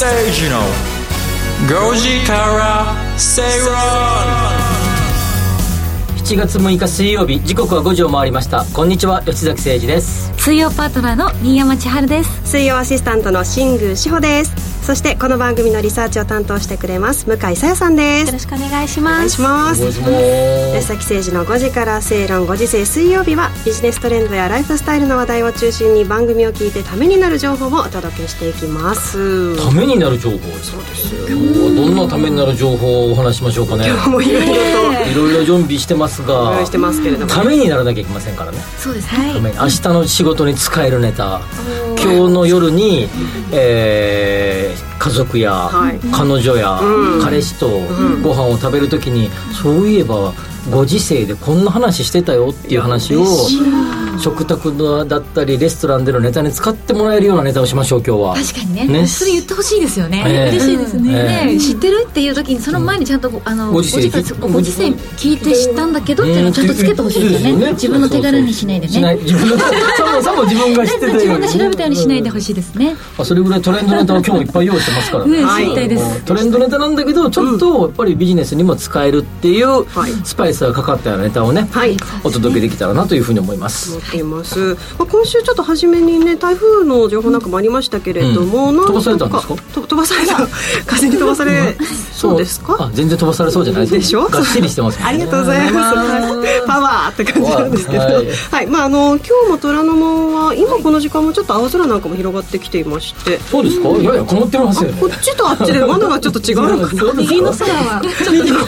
崎誠二の5時から正論7月6日水曜日時刻は5時を回りました。こんにちは吉崎誠二です。水曜パートナーの新山千春です。水曜アシスタントの新宮志保ですそしてこの番組のリサーチを担当してくれます向井さやさんです。よろしくお願いします。お願いします。吉崎誠二の5時から正論5時制水曜日はビジネストレンドやライフスタイルの話題を中心に番組を聞いてためになる情報をお届けしていきます。ためになる情報そうです。よ今日はどんなためになる情報をお話しましょうかね。今日もいろいろといろいろ準備してますがしてますけれども。ためにならなきゃいけませんからね。そうですね。ために明日の仕事に使えるネタ。今日の夜に、えー家族やはい。彼女やうん。彼氏とご飯を食べるときにそういえばご時世でこんな話してたよっていう話を食卓だったりレストランでのネタに使ってもらえるようなネタをしましょう今日は。確かにね。ね。それ言ってほしいですよね、ええ。嬉しいですね,、ええ。ね知ってる？っていう時にその前にちゃんとあのご時世お時間ご時世聞いて知ったんだけどっていうのをちゃんとつけてほしいですよね自分の手軽にしないでしない。ね自分のさもさも自分が知ってたように。自分が調べたようにしないでほしいですね、あそれぐらいトレンドネタを今日もいっぱい用意してますから。ね知りたいです、トレンドネタなんだけどちょっとやっぱりビジネスにも使えるっていうはい。スパイスがかかったようなネタをね、はい。お届けできたらなというふうに思います。思っています、まあ、今週ちょっと初めにね台風の情報なんかもありましたけれども、うん。なん飛ばされたんですか？と飛ばされた。風に飛ばされそうですか？あ全然飛ばされそうじゃないでしょ？がっしりしてます、ありがとうございます。パワーって感じなんですけど、ははい。い、まああの今日も虎ノ門は今この時間もちょっと青空なんかも広がってきていまして、そうですか？いやいや曇ってますよね。こっちとあっちで窓がちょっと違うのかな。右の空は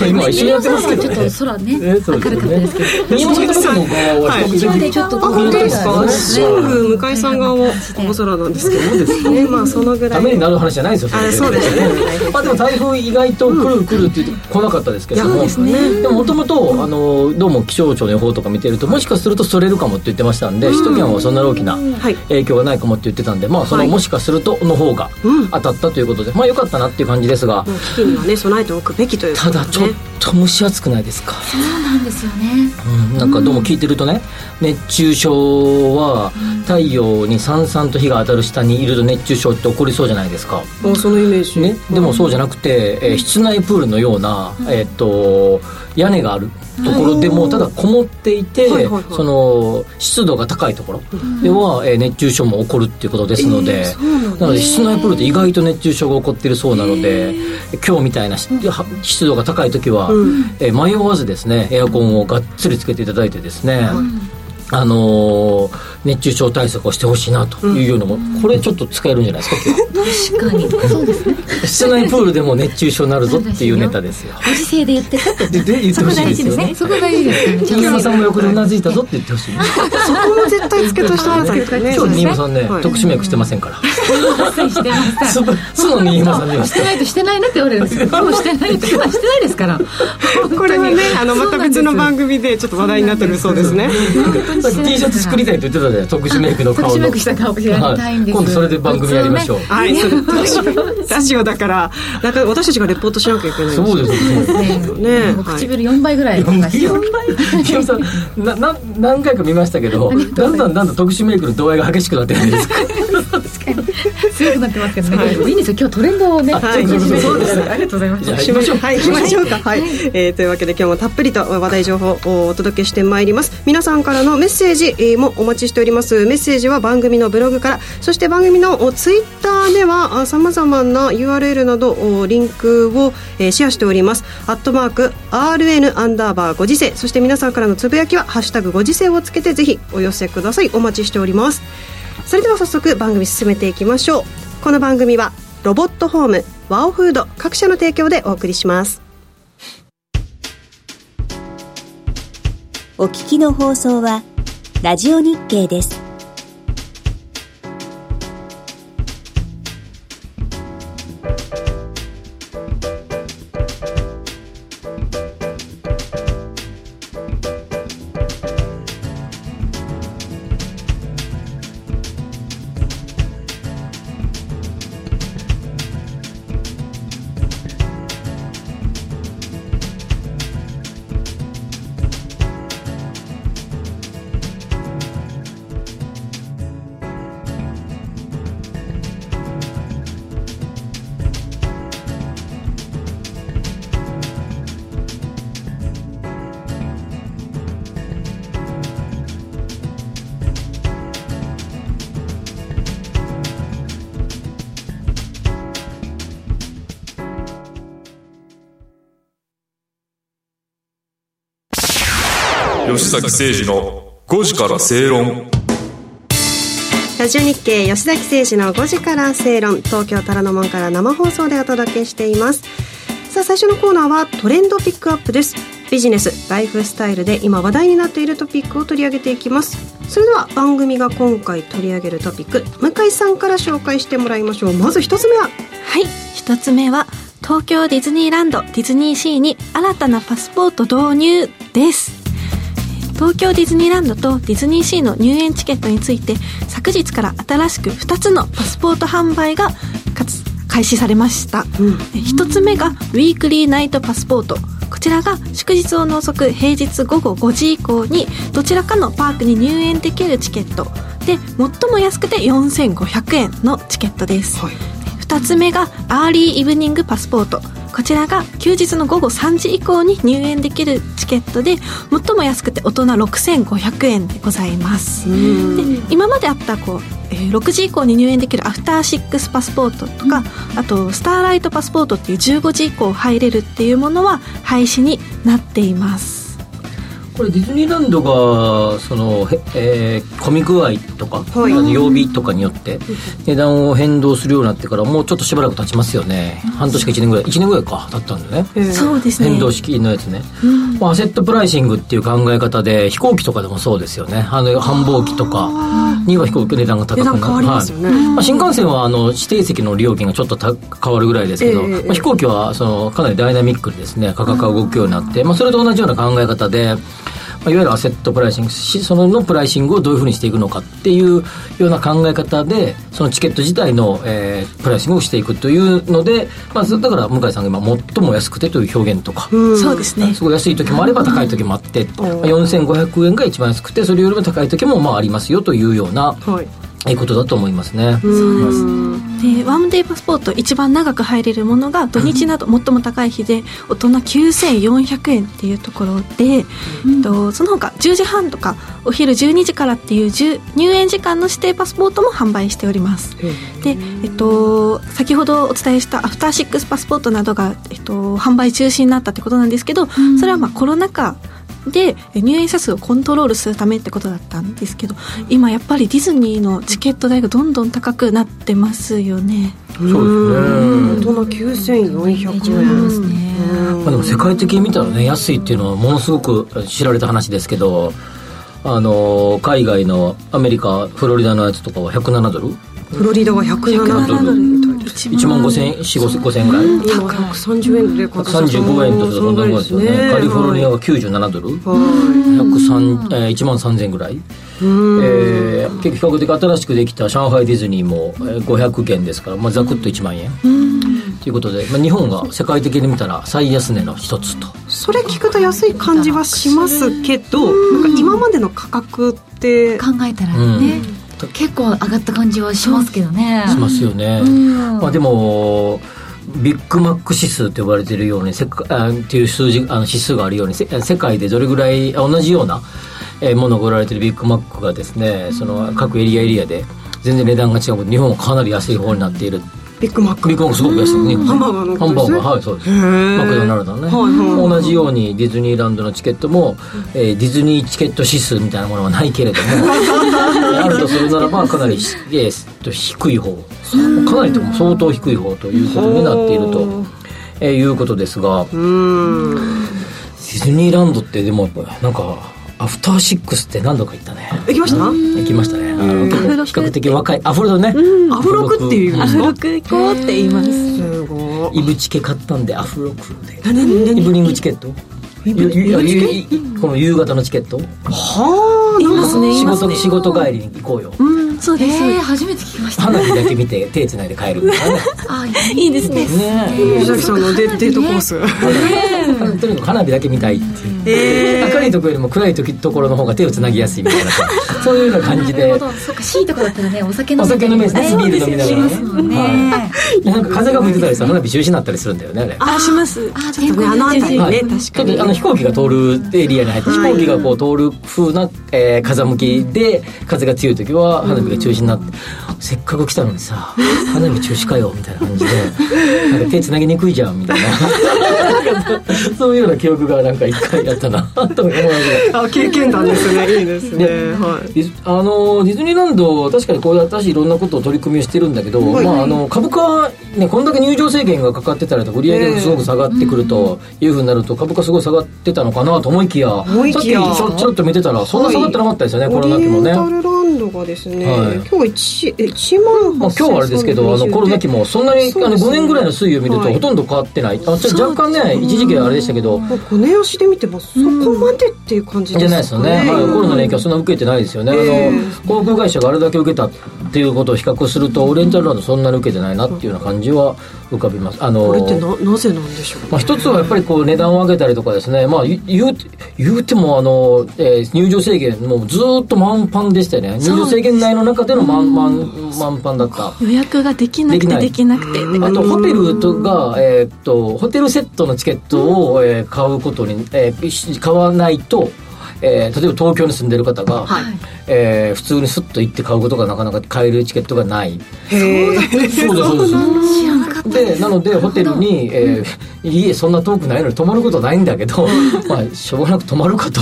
今一緒にやってますけどちょっと空ね。えそう明るかったですけど新山さんのとこの側ははいちょっ本当ですか？グレーが新宮向井さん側は青空なんですけどですね。まあそのぐらい。ためになる話じゃないですよれ。あそうですね。まあでも台風意外と来る来るって言って来なかったですけども、ですね。でももともとあのどうも気象庁の予報とか見てるともしかするとそれるかもって言ってましたんで、首都圏はそんな大きなはい。影響がないかもって言ってたんでまあその、はい。もしかするとの方がうん。当たったということでまあ良かったなっていう感じですが、危機にはね備えておくべきということでね。ただちょっと蒸し暑くないですか、そうなんですよね。うん、なんかどうも聞いてるとね熱中症は太陽にさんさんと日が当たる下にいると熱中症って起こりそうじゃないですか。あそのイメージ。ね、でもそうじゃなくて、えー室内プールのような、えー、と屋根があるところでもただこもっていて、はいはいはい。その湿度が高いところでは、えー熱中症も起こるっていうことですので、えーなので室内プールって意外と熱中症が起こっているそうなので、今日みたいな湿度が高い時は、うん。えー迷わずですねエアコンをがっつりつけていただいてですね、あのー熱中症対策をしてほしいなというようなも、これちょっと使えるんじゃないですか確かに。そうですね。室内プールでも熱中症になるぞっていうネタですよ。ご時世で言ってたってでで言ってほしいですよね。そこ大事ですよね。新山さんも横でうなずいたぞって言ってほしい。そこも絶対付けとしてくださいね。今日新山さんね、はい。特殊メイクしてませんから。してましたそその新山さんにはししてないとしてないなって言われるんですよ。もうしてないって。普段してないですから。これはねあのまた別の番組でちょっと話題になってるそうですね。T シャツ作りたいって言ってたじゃない。特殊メイクの顔の。特殊メイクした顔やりたいんです。はい今度それで番組やりましょう、はい、それラジオラジオだから、なんか私たちがレポートしなきゃいけないんそうですよ。ね。ね。はい唇4倍ぐらい伸ばして。新山 さんなな何回か見ましたけどだんだんだんだん特殊メイクの度合いが激しくなってるんです。か強くなってますけどね、い、いんですよ。今日トレンドをね、はいそうですありがとうございます。じゃあしましょう。はい、行きましょうか。はい、えーというわけで今日もたっぷりと話題情報をお届けしてまいります。皆さんからのメッセージもお待ちしております。メッセージは番組のブログから、そして番組のツイッターではさまざまな URL などおリンクを、シェアしております。アットマーク RN アンダーバーご時世、そして皆さんからのつぶやきはハッシュタグご時世をつけてぜひお寄せください。お待ちしております。それでは早速番組進めていきましょう。この番組はロボットホームワオフード各社の提供でお送りします。お聞きの放送はラジオ日経です。崎誠二の5時から正論。ラジオ日経吉崎誠二の5時から正論。東京虎ノ門から生放送でお届けしています。さあ最初のコーナーはトレンドピックアップです。ビジネスライフスタイルで今話題になっているトピックを取り上げていきます。それでは番組が今回取り上げるトピック向井さんから紹介してもらいましょう。まず一つ目は？はい。一つ目は東京ディズニーランドディズニーシーに新たなパスポート導入です東京ディズニーランドとディズニーシーの入園チケットについて昨日から新しく2つのパスポート販売が開始されました、うん、1つ目がウィークリーナイトパスポート。こちらが祝日を除く平日午後5時以降にどちらかのパークに入園できるチケット。で最も安くて4500円のチケットです、はい、2つ目がアーリーイブニングパスポート。こちらが休日の午後3時以降に入園できるチケットで最も安くて大人6500円でございます。で今まであったこう、えー、6時以降に入園できるアフターシックスパスポートとか、うん、あとスターライトパスポートっていう15時以降入れるっていうものは廃止になっていますこれディズニーランドがその、えー、混み具合とか、はい、曜日とかによって値段を変動するようになってからもうちょっとしばらく経ちますよね。半年か1年ぐらい。1年ぐらいか。経ったんだね。そうですね。変動式のやつね、うん、まあ、アセットプライシングっていう考え方で飛行機とかでもそうですよね。あの繁忙期とかには飛行機値段が高くなる、はい。まあ、新幹線はあの指定席の料金がちょっとた変わるぐらいですけど、えー、まあ、飛行機はそのかなりダイナミックにですね価格が動くようになって、まあ、それと同じような考え方でまあ、いわゆるアセットプライシングそののプライシングをどういうふうにしていくのかっていうような考え方でそのチケット自体の、えー、プライシングをしていくというので、まあ、だから向井さんが今最も安くてという表現とか、そうですね。すごい安い時もあれば高い時もあって、まあ、4500円が一番安くてそれよりも高い時もまあありますよというような、はい。ことだと思いますね。そうですでワンデーパスポート一番長く入れるものが土日など最も高い日で大人9400円っていうところで、うん、とその他10時半とかお昼12時からっていう入園時間の指定パスポートも販売しております。で、えっと、先ほどお伝えしたアフターシックスパスポートなどが、えっと、販売中止になったってことなんですけど、うん、それはまあコロナ禍で入園者数をコントロールするためってことだったんですけど今やっぱりディズニーのチケット代がどんどん高くなってますよね。そうですね。大人9400円ですね、まあ、でも世界的に見たらね安いっていうのはものすごく知られた話ですけどあの海外のアメリカフロリダのやつとかは107ドル？フロリダは107ドル1万5000円4 5千円ぐらい。今130円で35円とかそんなもんですよね。カリフォルニアは97ドル。103、えー、1万3000円ぐらい。えー、結構比較的新しくできた上海ディズニーも500件ですから、まあ、ざくっと1万円。ということで、まあ、日本が世界的に見たら最安値の一つと。それ聞くと安い感じはしますけどなんか今までの価格って考えたらね、うん結構上がった感じはしますけどね。しますよね、うん、まあでもビッグマック指数と呼ばれているようにせあっていう数字あの指数があるように世界でどれぐらい同じようなものが売られているビッグマックがですねその各エリアエリアで全然値段が違う日本はかなり安い方になっているビッグマック。ビッグマックすごく安いね。ハンバーガーの、ハンバーガーはいそうです。マクドナルドのね、はいはい、同じようにディズニーランドのチケットも、えー、ディズニーチケット指数みたいなものはないけれども あるとするならばかなり、えー、低い方かなりとも相当低い方ということになっていると、えー、いうことですがディズニーランドってでもなんかアフターシックスって何度か行ったね。行きました？行きましたね。あの比較的若いアフロね。アフロク。っていうアフロク行こうって言います。すごい。イブチケ買ったんでアフロクで。イブニングチケット？この夕方のチケット？はあ。いますね仕事仕事帰りに行こうよ、うん。そうです、えー、初めて聞きました、花火だけ見て手つないで帰るみたいなあいいですね。ね藤崎さんのデデートコース、とにかく花火だけ見たいっていう、えー、明るいところよりも暗い時ところの方が手をつなぎやすいみたいな。そういうような感じで。そうか C とかだったらねお酒飲みお酒飲みですねビール飲みながらね。はい、なんか風が吹いてたりさ花火中止になったりするんだよねあれ。あします。あちょっとねあの辺りね、確かに。あの飛行機が通るエリアに入って飛行機がこう通る風な、えー、風向きで風が強い時は花火が中止になって、せっかく来たのにさ花火中止かよみたいな感じでなんか手つなぎにくいじゃんみたいな。そ ういうような記憶がなんか一回やったなと思い あ経験談ですね。いいですね。はい。あのディズニーランド確かにこうやって私いろんなことを取り組みをしてるんだけど、はい。まあ、あの株価、ね、こんだけ入場制限がかかってたりと売り上げがすごく下がってくるというふうになると株価すごい下がってたのかなと思いきやさっきちょちょっと見てたらそんな下がってなかったですよね、コロナ期もね。オリエンタルランドがですね、はい。今日1え1万まあ、今日はあれですけど、あのコロナ期もそんなに、あのそうですね5年ぐらいの推移を見ると、はいほとんど変わってない、あちょ若干ね、一時期はあれでしたけど、もう5年足で見てもそこまでっていう感じじゃないですかねですよね、はい、コロナの影響はそんな受けてないですよね、えあの航空会社があれだけ受けたっていうことを比較すると、オリエンタルランド、そんなに受けてないなっていうような感じは浮かびます。あのこれってななぜなんでしょうまあ、一つはやっぱりこう値段を上げたりとかですね、まあ、言言うて言うてもあの、えー入場制限、もうずーっと満帆でしたよね、入場制限内の中での満満満帆だった。予約ができなくてできないできなくて。あとホテルとが、えーっとホテルセットのチケットを、えー買うことに、えー買わないと、えー例えば東京に住んでる方が、えー普通にスッと行って買うことがなかなか買えるチケットがない。そうですそうです知らなかったでなのでホテルに、えー家そんな遠くないのに泊まることないんだけど、まあしょうがなく泊まるかと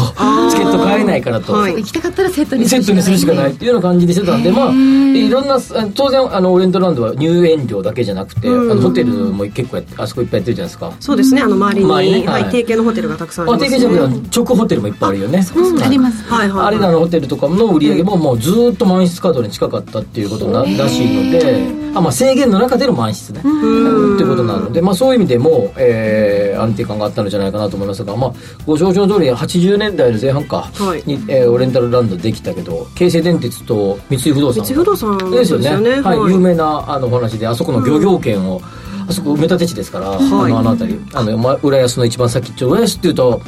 チケット買えないからと、はい。行きたかったらセットにセットにするしかないっていうような感じでしてたんで、まあ、いろんな、あ当然、あの、オリエンタルランドは入園料だけじゃなくて、あの、ホテルも結構やって、あそこいっぱいやってるじゃないですか。そうですね。あの周りにね。はい。はい。定型のホテルがたくさんああ、りますね。定型じゃなくて、直ホテルもいっぱいあるよね。あります。はいはい。あれらのホテルとかの売り上げももうずーっと満室稼働に近かったっていうことならしいので、あまあ、制限の中での満室ね。っていうことなので、まあ、そういう意味でも、えー安定感があったのじゃないかなと思いますが、まあ、ご承知の通り80年代の前半かはい。に、えーオリエンタルランドできたけど京成電鉄と三井不動産三井不動産ですよね。ですよね。はい。はい。有名なあのお話であそこの漁業権を、あそこ埋め立て地ですから、あのあの辺り。あの、ま、浦安の一番先っちょ浦安っていうと、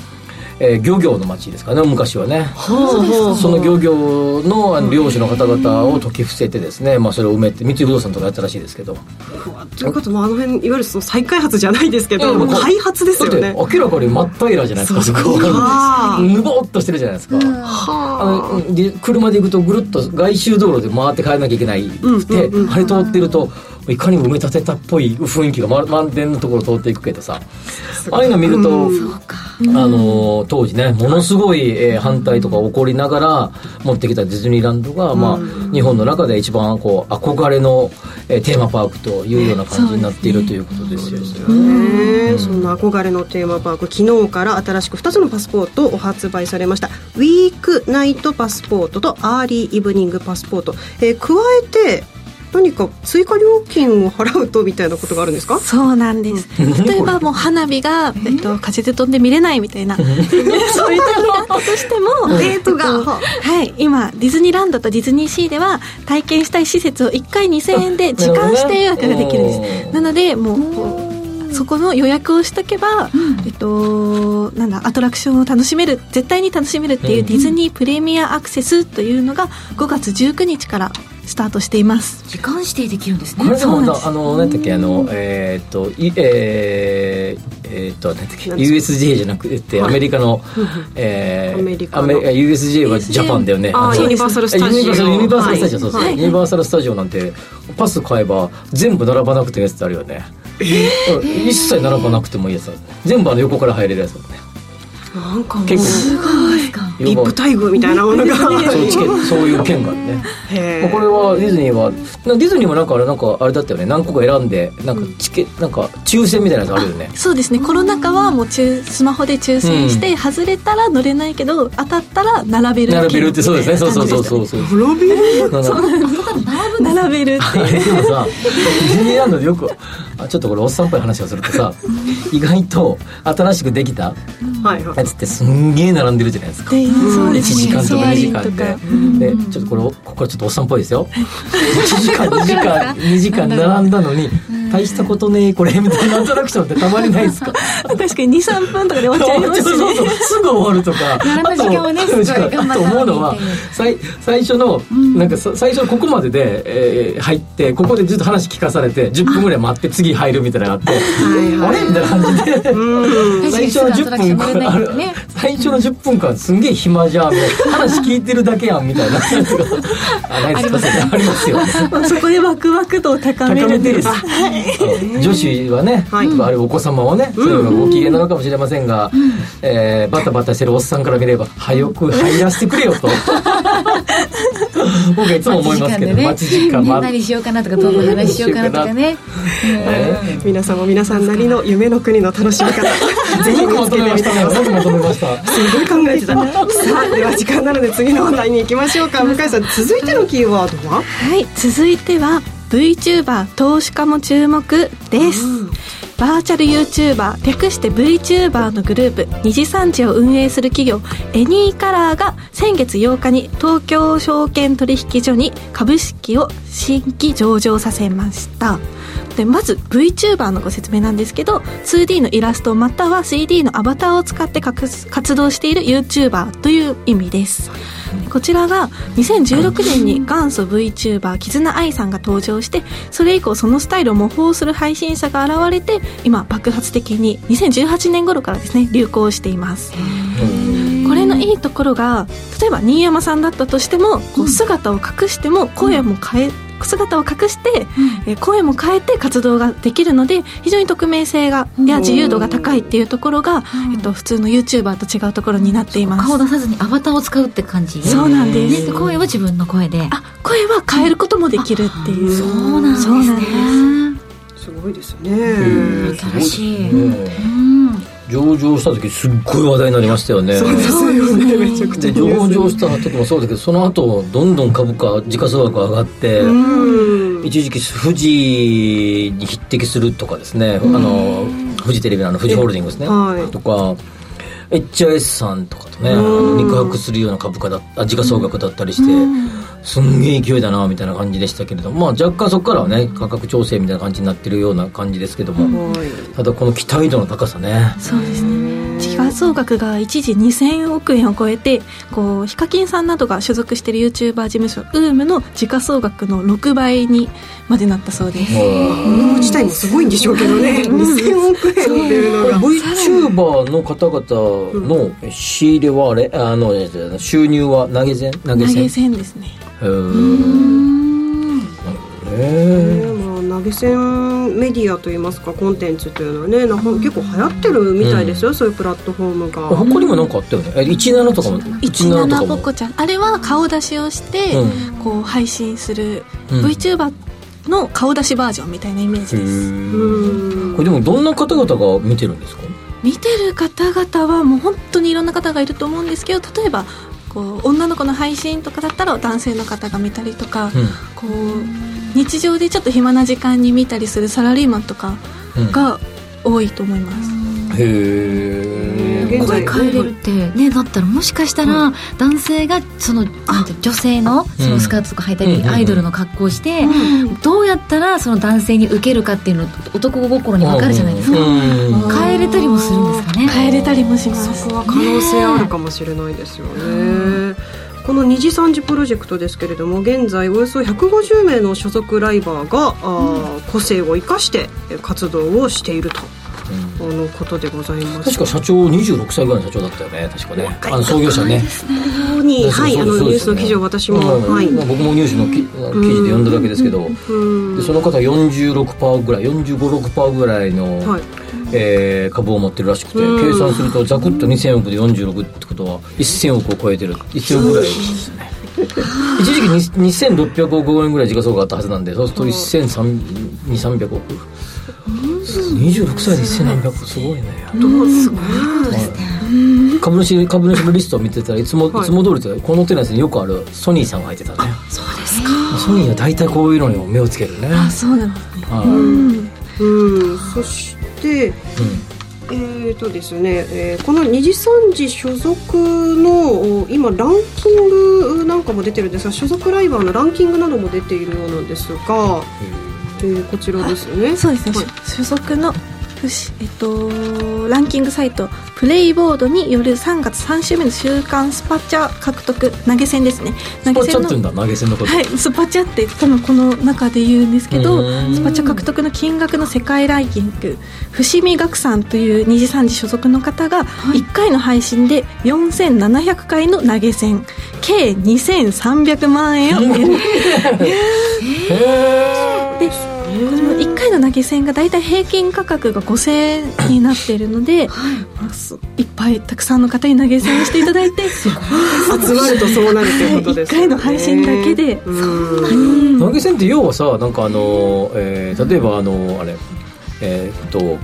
えー漁業の町ですからね昔はね。その漁業のあの漁師の方々を解き伏せてですね、まあ、それを埋めて三井不動産とかやったらしいですけど。ということもあの辺いわゆるその再開発じゃないですけど、うん開発ですよね。明らかに真っ平らじゃないですかそこあーぬぼーっとしてるじゃないですか、あ。ので車で行くとぐるっと外周道路で回って帰らなきゃいけないくて、あれ通ってるといかにも埋め立てたっぽい雰囲気がま満点のところ通っていくけどさ。ああいうの見ると、あの当時ねものすごい、えー反対とか起こりながら持ってきたディズニーランドが、まあ、日本の中で一番こう憧れの、えーテーマパークというような感じになっているということですよね。ねそんな憧れのテーマパーク。昨日から新しく2つのパスポートを発売されました。ウィークナイトパスポートとアーリーイブニングパスポート、えー加えて何か追加料金を払うとみたいなことがあるんですか？そうなんです。例えばもう花火が、えっと、風で飛んで見れないみたいな。そういう時にあったとしてもデートがえっとはい。今ディズニーランドとディズニーシーでは体験したい施設を1回2000円で時間指定予約ができるんです。なのでもうそこの予約をしとけば、えっと、なんだアトラクションを楽しめる絶対に楽しめるっていうディズニープレミアアクセスというのが5月19日からスタートしています。時間指定できるんですね。これでもあの何だっけあのえーっといえーえーっと何だっけ USJ じゃなくてアメリカのえーアメリカ USJ はジャパンだよね。のあユニバーサルスタジオ。ユニバーサルスタジオそうそう。はい。ユニバーサルスタジオなんてパス買えば全部並ばなくていいやつあるよね。うん。一切並ばなくてもいいやつ全部あの横から入れるやつだねなんかもう結構。すごい。ップ待遇みたいなものが。そうチケットそういう券があるね。これはディズニーはなディズニーもなんかあれなんかあれだったよね。何個か選んでなんかチケなんか抽選みたいなやつあるよね。そうですね。コロナ禍はもう抽スマホで抽選して、外れたら乗れないけど当たったら並べる並べるってそうですね。そうそうそうそうそう。並べる？並べるってでもさディズニーランドでよくあちょっとこれおっさんっぽい話をするとさ意外と新しくできたはいはいやつってすんげえ並んでるじゃないですか。でそう1ですね。時間とか2時間で。でちょっとこれここはちょっとおっさんっぽいですよ。1時間2時間2時間並んだのに大したことねえこれみたいなアトラクションってたまにないですか？確かに23分とかで終わっちゃいますしそうそうそうすぐ終わるとか。並ぶ時間はねあとすごい頑張思うのは最最初の、なんかさ最初ここまでで、えー入ってここでずっと話聞かされて10分ぐらい待って次入るみたいなのがあって、あれ？みたいな感じで、最初の10分あれ最初の10分間すんげえ暇じゃんみたいな。話聞いてるだけやんみたいな。やつがあないですか？ありますよ。まあそこでワクワク度を高めるんです。高めてあの女子はね、はい。あるいはお子様はね、それがご機嫌なのかもしれませんが、えーバタバタしてるおっさんから見れば早く入らせてくれよと。僕はいつも思いますけど待ち時間ね。待何しようかなとかどんな話しようかなとか。ね。皆さんも皆さんなりの夢の国の楽しみ方。ぜひ見つけてみてくださいすごい考えてた。さあでは時間なので次の話題に行きましょうか。向井さん続いてのキーワードは？はい。続いては VTuber 投資家も注目です、バーチャル YouTuber 略して VTuber のグループ二次産地を運営する企業エニーカラーが先月8日に東京証券取引所に株式を新規上場させました。でまず VTuber のご説明なんですけど 2D のイラストまたは 3D のアバターを使って活活動している YouTuber という意味ですこちらが2016年に元祖 VTuber 絆愛さんが登場してそれ以降そのスタイルを模倣する配信者が現れて今爆発的に2018年頃からですね流行しています。これのいいところが例えば新山さんだったとしてもこう姿を隠しても声も変え姿を隠して、えー声も変えて活動ができるので非常に匿名性がや自由度が高いっていうところが、えっと、普通の YouTuber と違うところになっています。顔出さずにアバターを使うって感じ。そうなんです。ね。で声は自分の声で。あ声は変えることもできるっていう。そうなんですそうなんです。ねす。ごいですへねー新しい。ねうん上場した時すっごい話題になりましたよね。そうですよね。めちゃくちゃ。で上場した時もそうだけどその後どんどん株価時価総額が上がって、うん。一時期富士に匹敵するとかですね、あの富士テレビのあの富士ホールディングスね、はい。とか HIS さんとかとね、うん。肉薄するような株価だあ時価総額だったりして、すんげえ勢いだなみたいな感じでしたけれども、まあ、若干そこからはね価格調整みたいな感じになってるような感じですけども、はい。ただこの期待度の高さね。そうですね時価総額が一時2000億円を超えてこうヒカキンさんなどが所属している YouTuber 事務所 UM の時価総額の6倍にまでなったそうです。この自体もすごいん。でしょうけどね2000億円っていうのが VTuber の方々の仕入れはあれあの収入は投げ銭投げ銭銭ですねへーへねまあ、投げ銭メディアといいますかコンテンツというのはねなん。か結構流行ってるみたいですよ、そういうプラットフォームが。ー他にも何かあったよね？え17とかも17とか17ポもコちゃん。あれは顔出しをして、うこう配信するうん。VTuber の顔出しバージョンみたいなイメージです、うん。これでもどんな方々が見てるんですか？見てる方々はもう本当にいろんな方がいると思うんですけど例えばこう女の子の配信とかだったら男性の方が見たりとか、こう日常でちょっと暇な時間に見たりするサラリーマンとかうん。が多いと思います、へえ現在声変えれるってねだったらもしかしたら男性がその女性のそのスカートとか履いたりうんアイドルの格好をしてどうやったらその男性に受けるかっていうの男心に分かるじゃないですか。変えれたりもするんですかね。変えれたりもします。そこは可能性あるかもしれないですよね。この二次三次プロジェクトですけれども現在およそ150名の所属ライバーが、あー個性を生かしてえ活動をしていると、あのことでございます。確か社長26歳ぐらいの社長だったよね確かね。あの創業者ね。はい、あのニュースの記事を私も、うん。はい、僕もニュースのき記事で読んだだけですけど、うん。でその方46%ぐらい45%ぐらいの、はい、えー株を持ってるらしくて、うん。計算するとざくっと2000億で46ってことは1000億を超えてる。1000億ぐらいですね。一時期に2600億円ぐらい時価総額あったはずなんでそうすると1300300億。26歳で1000何百億すごいね。どうすごい株主株主のリストを見てたらいつも、はい。い、つも通りとこのテナスによくあるソニーさんが入ってたね。そうですか。ソニーは大体こういうのにも目をつけるね。あそうなんですね。はい。うん、そして、えーとですねえーこの二次三次所属のお今ランキングなんかも出てるんですが所属ライバーのランキングなども出ているようなんですが、えーこちらですよね。そうですね、はい。所属のえっとランキングサイトプレイボードによる3月3週目の週間スパチャ獲得投げ銭ですね。投スパげ銭のチャって言うんだ投げ銭のこと、はいスパチャって多分この中で言うんですけどうん。スパチャ獲得の金額の世界ランキング。伏見岳さんという二次三次所属の方が1回の配信で4700回の投げ銭。計2300万円を得るでこの1回の投げげ銭が大体平均価格が5000円になっているので、い、っぱいたくさんの方に投げ銭していただいて 集まるとそうなるということです1回の配信だけで投げ銭って要はさなんかあの、えー、例えばあのあれえー、っと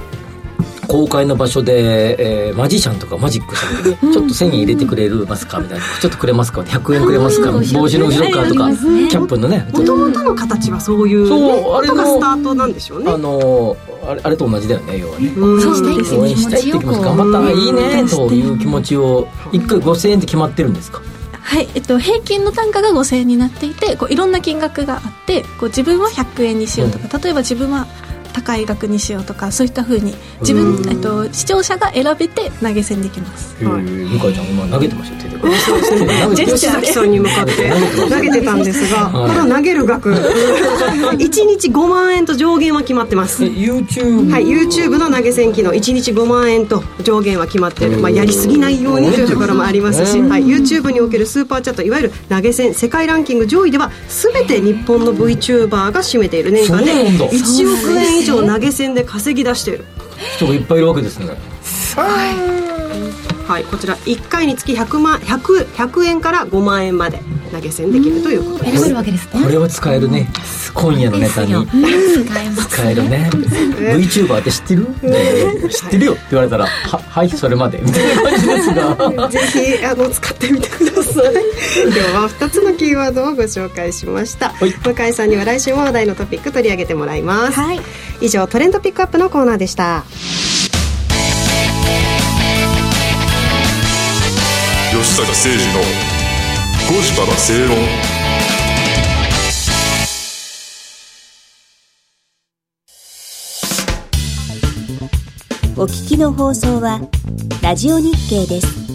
公開の場所で、えー、マジシャンとかマジックさんで、ちょっと1000円入れてくれますかみたいなちょっとくれますか？100円くれますか？帽子の後ろ側とか、キャップのね。もともとの形はそういうそうあれがスタートなんでしょうね。あのあれあれと同じだよね要はね。応援したいって気持ち頑張ったらいいねという気持ちを1回5000円って決まってるんですか？はい、えっと、平均の単価が5000円になっていてこういろんな金額があってこう自分は100円にしようとか、うん、例えば自分は高い額にしようとかそういったふうに自分、えっと、視聴者が選べて投げ銭できます、はい、向井ちゃん今投げてましたよ吉崎さんに向かって投げてたんですが、はい、この投げる額。1日5万円と上限は決まってます。YouTube? はい YouTube の投げ銭機能。1日5万円と上限は決まってる、まあ、やりすぎないようにというところもありますし、はい、YouTube におけるスーパーチャットいわゆる投げ銭世界ランキング上位では全て日本の VTuber が占めている年間で1億円以上投げ銭で稼ぎ出している。人がいっぱいいるわけですね。はいはい、こちら1回につき 100, 万 100, 100円から5万円まで投げ銭できるということです。選べるわけですね。これは使えるね。今夜のネタに。使えるね。VTuber って知ってる、知ってるよって言われたらははいそれまで。みたいな感じですが。ぜひあの使ってみてください。今日は2つのキーワードをご紹介しました、はい、向井さんには来週も話題のトピック取り上げてもらいます、はい、以上トレンドピックアップのコーナーでした吉坂誠二の5時から正論お聞きの放送はラジオ日経です。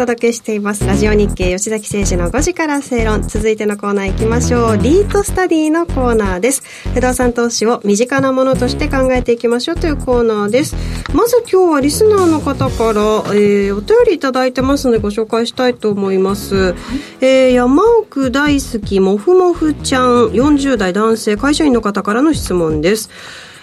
届けしています。ラジオ日経吉崎誠二の5時から正論。続いてのコーナー行きましょう。リートスタディのコーナーです。不動産投資を身近なものとして考えていきましょう。というコーナーです。まず今日はリスナーの方から、えー、お便りいただいてますのでご紹介したいと思います、はい、えー、山奥大好きもふもふちゃん。40代男性会社員の方からの質問です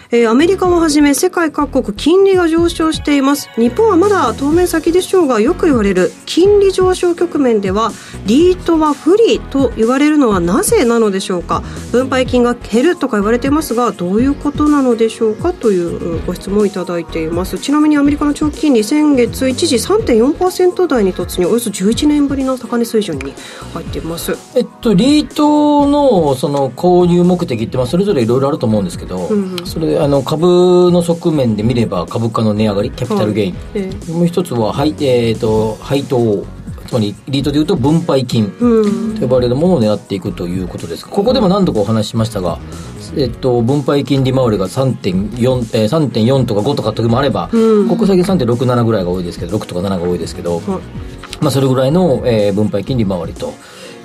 えー、アメリカをはじめ世界各国金利が上昇しています。日本はまだ当面先でしょうがよく言われる金利上昇局面ではリートは不利と言われるのはなぜなのでしょうか。分配金が減るとか言われていますがどういうことなのでしょうかというご質問をいただいています。ちなみにアメリカの長期金利先月一時3.4%台に突入およそ11年ぶりの高値水準に入っています。えっとリートのその購入目的ってまあそれぞれいろいろあると思うんですけど、うん、それあの株の側面で見れば株価の値上がりキャピタルゲイン、はい。えー、もう一つは配,、えーと、配当つまりリートでいうと分配金と呼ばれるものを狙っていくということです。ここでも何度かお話ししましたが、えっと、分配金利回りが3.4、えー、3.4とか5とか時もあれば、うん、ここ最近3.67ぐらいが多いですけど6とか7が多いですけど、まあ、それぐらいの、えー、分配金利回りと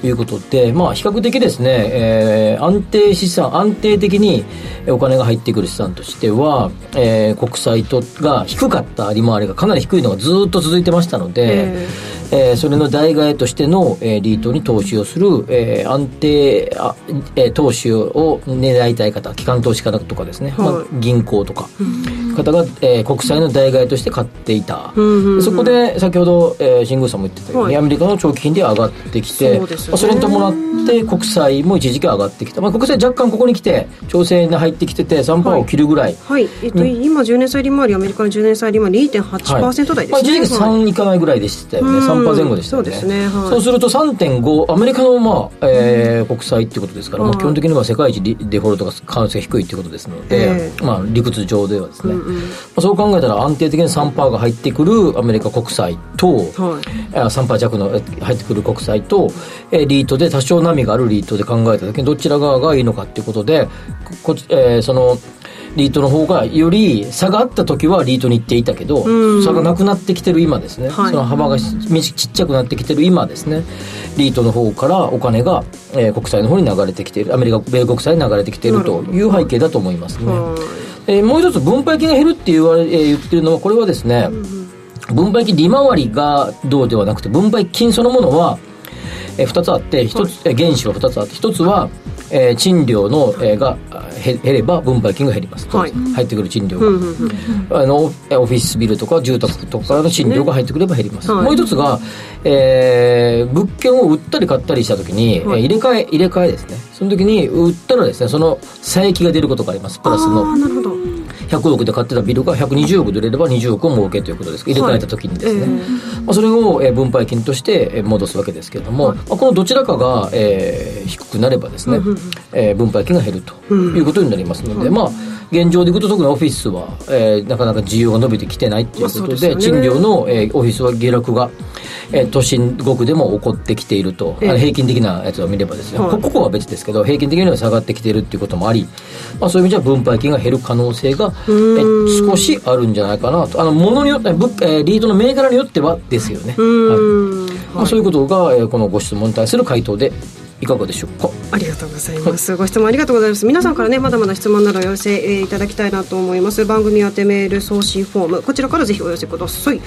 いうことで、まあ、比較的ですね、えー、安定資産、安定的にお金が入ってくる資産としては、えー、国債とが低かった利回りがかなり低いのがずっと続いてましたので、えー、それの代替えとしての、えー、リートに投資をする、えー、安定あ、えー、投資を狙いたい方、機関投資家とかですね、はい、まあ、銀行とか、方が、えー国債の代替えとして買っていた、んうんうん。そこで先ほど、えー新宮さんも言ってたように、はい。アメリカの長期金利上がってきてそね。まあそれに伴って国債も一時期上がってきた、まあ、国債若干ここに来て調整に入ってきてて3%を切るぐらい、はい、えっと、今10年債利回りアメリカの10年債利回り2.8%台ですね、まあ、一時期はい3いかないぐらいでしたよね、うん3%前後でしたよね。そうですねはい。そうすると3.5アメリカの、まあえー国債っていうことですから、まあ、はい基本的には世界一リデフォルトが可能性が低いっていうことですので、えまあ、理屈上ではですね、まあ、そう考えたら安定的に3%が入ってくるアメリカ国債と、はい。あ3%弱のえ入ってくる国債と、えーリートで多少波があるリートで考えた時にどちら側がいいのかっていうことでここえーそのリートの方がより差があった時はリートに行っていたけど、うん。差がなくなってきてる今ですね、はい。その幅がちちっちゃくなってきてる今ですね。リートの方からお金が、えー国債の方に流れてきているアメリカ米国債に流れてきているという背景だと思いますね、はい。えーもう一つ分配金が減るって言われ、えー言ってるのはこれはですね、分配金利回りがどうではなくて分配金そのものは、えー、2つあって1つ、えー原資は2つあって1つは、えー賃料の、えーが減れば分配金が減ります、はい。入ってくる賃料が、うんうんうんあのオフィスビルとか住宅とかの賃料が入ってくれば減ります、はい。もう一つが、えー物件を売ったり買ったりした時に、はい。えー入れ替え入れ替えですね。その時に売ったらですねその差益が出ることがあります。プラスの。ああなるほど100億で買ってたビルが120億で売れれば20億を儲けということです。入れ替えた時にですね、はいまあ、それをえー分配金としてえー戻すわけですけれども、まあ、このどちらかが、えー低くなればですね、えー分配金が減るということになりますので、まあ現状でいくと特にオフィスは、えーなかなか需要が伸びてきてないということで,、まあでね。賃料の、えーオフィスは下落が、えー都心国でも起こってきていると、ええ。あの平均的なやつを見ればですね、はい。こここは別ですけど平均的には下がってきているっていうこともあり、まあ、そういう意味じゃ分配金が減る可能性が、えー少しあるんじゃないかなと。あの物によって、ぶえーリードの銘柄によってはですよね、はい。まあ、そういうことが、えーこのご質問に対する回答でいかがでしょうか？ありがとうございます。ご質問ありがとうございます。皆さんからね、まだまだ質問などお寄せえーいただきたいなと思います。番組宛てメール送信フォーム、こちらからぜひお寄せください。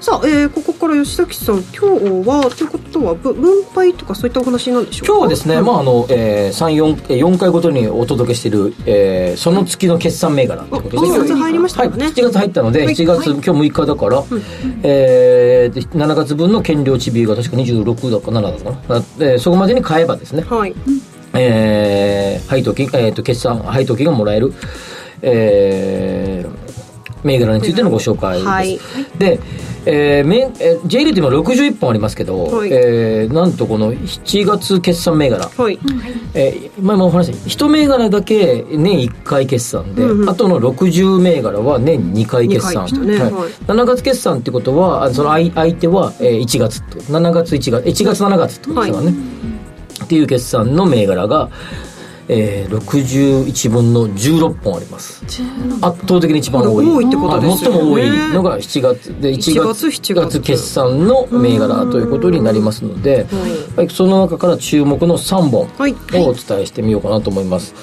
さあ、えーここから吉崎さん、今日は、ということは、ぶ分配とかそういったお話なんでしょうか？今日はですね、まああのえー、34, えー4回ごとにお届けしている、えーその月の決算銘柄ということであ7月入りましたよね。はい、7月入ったので、はい。7月、はい。今日6日だから、えーで7月分の権利落ち日が確か26だか7だかな、えーそこまでに買えばですね、はい。えー配当金、えー、と決算配当金がもらえる、えー銘柄についてのご紹介です。はい。で、えーめえー J リーグ今61本ありますけど、はい。えーなんとこの7月決算銘柄、はい。えー前もお話し1銘柄だけ年1回決算で、うんうん。あとの60銘柄は年2回決算、ね。はい。はい。7月決算ってことはあその相相手は、えー1月と。7月1月1月7月ってことですからね、っていう決算の銘柄が、えー、61分の16本あります。圧倒的に一番多い。多いってことですよね。はい最も多いのが7月。で1 1月月。7月決算の銘柄ということになりますので、はい。その中から注目の3本はい。をお伝えしてみようかなと思います、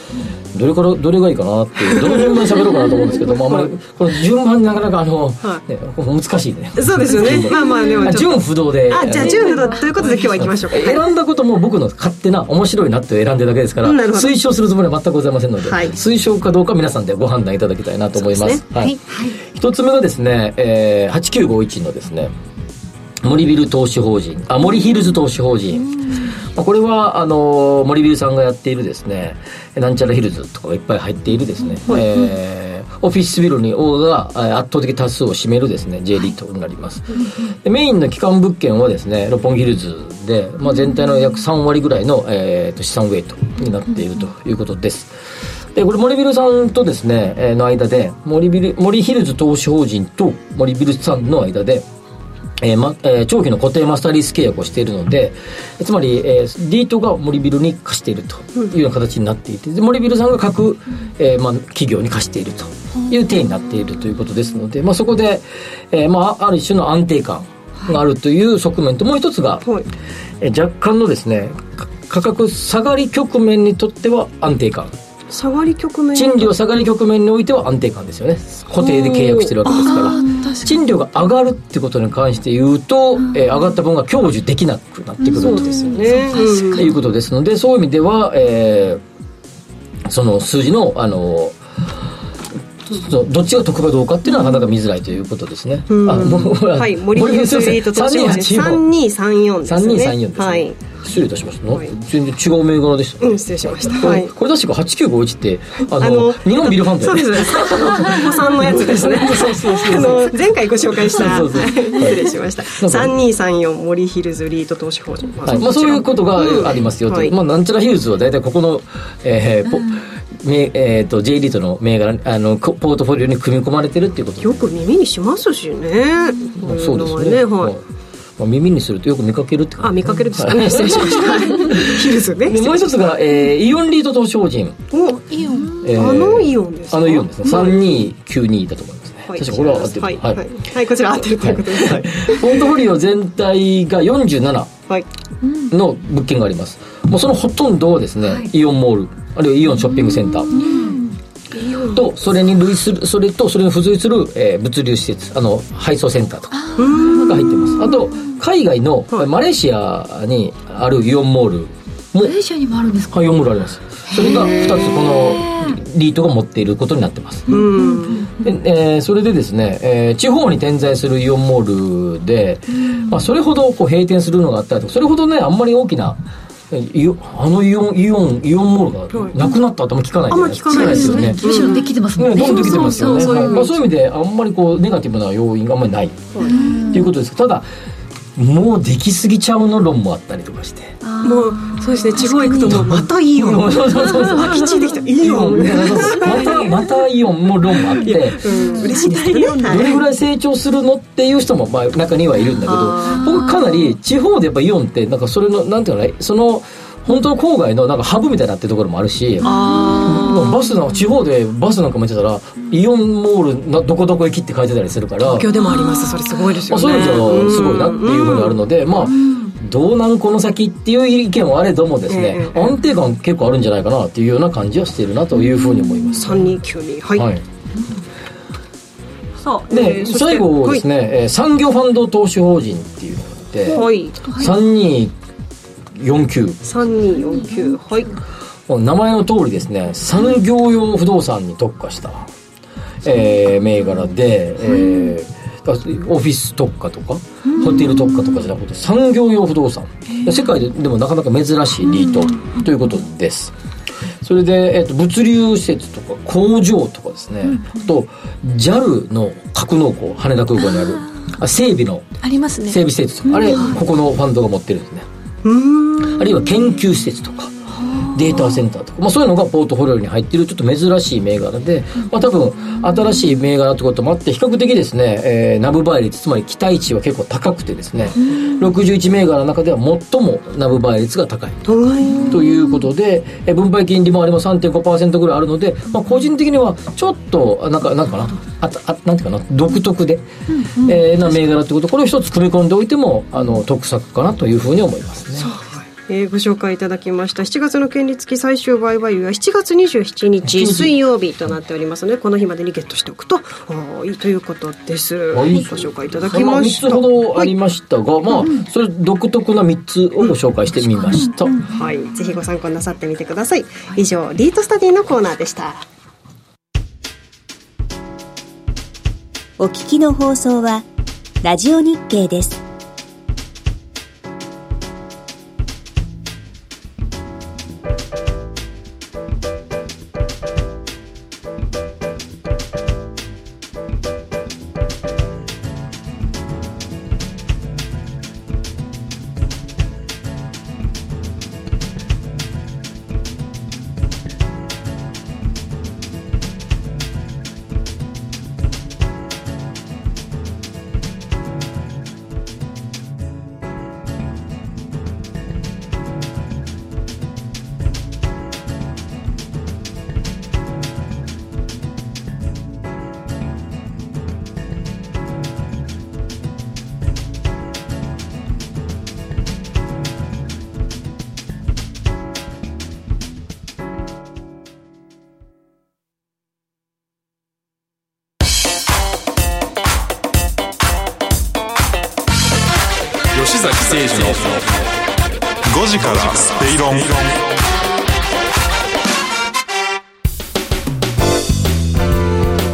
どれからどれがいいかなっていうどの順番に喋ろうかなと思うんですけどもあんまりこの順番なかなかあの、はね、難しいね。そうですよね。まあまあ、でも順不動で。と。あ、じゃあ、10分ということで今日は行きましょうか。はい選んだことも僕の勝手な面白いなって選んでるだけですから推奨するつもりは全くございませんので、はい。推奨かどうか皆さんでご判断いただきたいなと思います。そうですね。はい。一つ目がですね、えー、8951のですね森ビル投資法人。あ森ヒルズ投資法人、まあ、これはあの森ビルさんがやっているですねなんちゃらヒルズとかがいっぱい入っているですね、えーオフィスビルにオーがえー圧倒的多数を占めるですね J リートになります、でメインの基幹物件はですね六本木ヒルズで、まあ、全体の約3割ぐらいの、えーと資産ウェイトになっているということです。でこれ森ビルさんとですね、えーの間で森ビル森ヒルズ投資法人と森ビルさんの間でえーまえー長期の固定マスターリース契約をしているので、えーつまり、えー、リートが森ビルに貸しているというような形になっていて、で森ビルさんが各、えーまあ、企業に貸しているという体になっているということですので、まあ、そこで、えーまあ、ある種の安定感があるという側面と、もう一つが、はい。えー若干のですね、か価格下がり局面にとっては安定感。下がり局面。賃料下がり局面においては安定感ですよね。固定で契約してるわけですから。賃料が上がるってことに関して言うと、えー上がった分が享受できなくなってくる。そうですよね。うん。ということですのでそういう意味では、えーその数字のあのどっちが得かどうかっていうのはなかなか見づらいということですね、うん。あはい森フスリート投資法3234ですね。3234ですね、はい。失礼いたしました、はい。全然違う銘柄でした。ね、うん失礼しました。これはい。これ確か8951ってあの日本ビルファンドそうです。ねお子さんのやつですね。そうそうそうあの前回ご紹介したそうそう失礼しました。なんか3234森ヒルズリート投資法人。はい。まあ、そういうことがありますよと、はい。まあ、なんちゃらヒルズは大体ここの、えーポめえー、と J リートの銘柄あのこポートフォリオに組み込まれてるっていうこと。よく耳にしますしね。そうですね。ねはい。まあまあ、耳にするとよく見かけるって感じ。あ見かけるですかね 失礼しました。ヒルズね。でもう一つが、えーイオンリート投資法人、おイオン。えーあのイオンですか？あのイオンですね、はい3292だと思いますね、はい。確かこれは合ってる。はい。はい。はい。こちら合ってるということで。はい。ポートフォリオ全体が47はい。の物件がありますもうそのほとんどをですね、イオンモールあるいはイオンショッピングセンター、とそれに類するそれとそれに付随する、えー物流施設あの配送センターとか。が入ってます。あと海外の、マレーシアにあるイオンモールもマレーシアにもあるんですか？はいイオンモールあります。それが2つこのリートが持っていることになってます。うん。でえーそれでですね、えー地方に点在するイオンモールで、まあ、それほどこう閉店するのがあったりとかそれほどねあんまり大きなあのイオンイオンイオンモールがなくなった後も聞かないじゃないですか。あんま聞かないですよね。むしろできてますもんね、ねどんどんできてますよね。そうい。う意味で、あんまりこう、ネガティブな要因があんまりない。っていうことです。ただ、もうできすぎちゃうの論もあったりとかして。もうそうですね地方行くとまたイオン。そうそうそうそう。空き地できた。イオン。ねまた、またイオンも論もあって。うん。嬉しいですね。どれぐらい成長するのっていう人もまあ中にはいるんだけどあ僕かなり地方でやっぱイオンってなんかそれのなんていうのかなその本当の郊外のなんかハブみたいになってるところもあるしあバスなんか地方でバスなんか見てたらイオンモールなどこどこ駅って書いてたりするから東京でもあります。それすごいですまあ、よね。そういうのじゃすごいなっていうふうにあるので、まあ、どうなんこの先っていう意見はあれどもですね、ええ。安定感結構あるんじゃないかなっていうような感じはしてるなというふうに思います。3292はい、はい、さあで、最後ですね、えー産業ファンド投資法人っていうのがあって、はい3249 3249はい。名前の通りですね産業用不動産に特化した、えー銘柄で、えーオフィス特化とかホテル特化とかじゃなくて産業用不動産。世界ででもなかなか珍しいリートということです。それで、えー、と物流施設とか工場とかですね、あと JAL の格納庫羽田空港にある。あ整備のありますね。整備施設。とかあれここのファンドが持ってるんですねあるいは研究施設とか。データセンターとか、まあ、そういうのがポートフォリオに入ってるちょっと珍しい銘柄で、まあ、多分新しい銘柄ってこともあって比較的ですね、えーナブ倍率つまり期待値は結構高くてですね61銘柄の中では最もナブ倍率が高い。ということで、えー分配金利回りも3.5%ぐらいあるので、まあ、個人的にはちょっとあなんかなんかなあたあなんていうかな独特で、えーな銘柄ってことこれを一つ組み込んでおいてもあの得策かなというふうに思いますね。えーご紹介いただきました。7月の権利付き最終売買日は7月27日水曜日となっておりますのでこの日までにゲットしておくとあいいということです、はい。ご紹介いただきました。まあ、3つほどありましたが、まあそれ独特な3つをご紹介してみました、はい、ぜひご参考なさってみてください。以上リートスタディのコーナーでした。お聞きの放送はラジオ日経です。崎誠二の5時からスペイロン。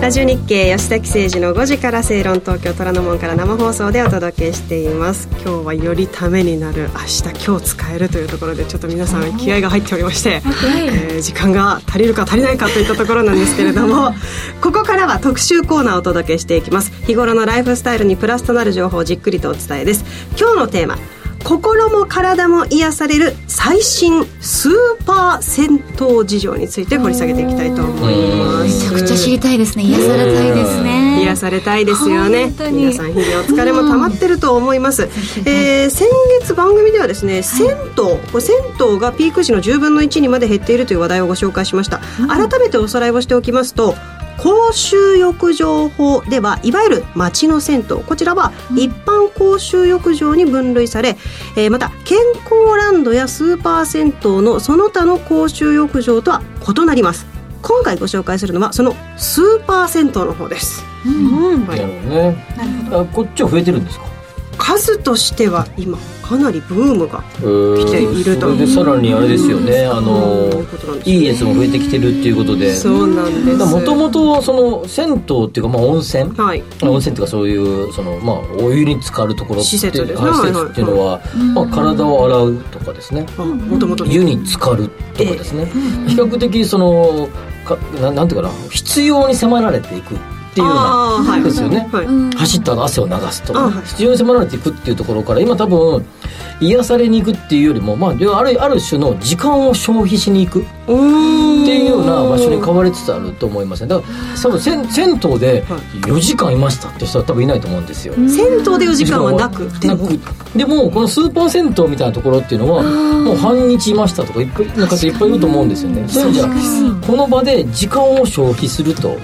ラジオ日経吉崎誠二の5時から正論東京虎ノ門から生放送でお届けしています。今日はよりためになる明日今日使えるというところでちょっと皆さん気合が入っておりまして、えー時間が足りるか足りないかといったところなんですけれどもここからは特集コーナーをお届けしていきます。日頃のライフスタイルにプラスとなる情報をじっくりとお伝えです。今日のテーマ心も体も癒される最新スーパー銭湯事情について掘り下げていきたいと思います。めちゃくちゃ知りたいですね。癒されたいですね。癒されたいですよね。皆さん日々お疲れも溜まってると思います、えー先月番組ではですね、銭湯これ銭湯がピーク時の10分の1にまで減っているという話題をご紹介しました、改めておさらいをしておきますと公衆浴場法ではいわゆる町の銭湯。こちらは一般公衆浴場に分類され、えーまた健康ランドやスーパー銭湯のその他の公衆浴場とは異なります。今回ご紹介するのはそのスーパー銭湯の方です、はい。なるほど。ねあこっちは増えてるんですか？数としては今かなりブームが来ているとそれでさらにあれですよね。あのいいいやつも増えてきてるっていうことで。そうなんです。もともとその銭湯っていうかまあ温泉。はい。温泉っていうかそういうそのまあお湯に浸かるところって施設で施設っていうのは、まあ、体を洗うとかですね。もともと湯に浸かるとかですね、比較的そのかななんていうかな必要に迫られていくっていうようない。ですよね、はい。走ったら汗を流すと。か、あはい。必要に迫られていくっていうところから今多分癒されに行くっていうよりも、まあ、あるある種の時間を消費しに行く。っていうような場所に変わりつつあると思いますね。だから多分銭銭湯で4時間いましたって人は多分いないと思うんですよ、銭湯で4時間はなくでもなく。でもこのスーパー銭湯みたいなところっていうのはもう半日いましたとかいっぱいの方いっぱいいると思うんですよね。そういう意味じゃこの場で時間を消費すると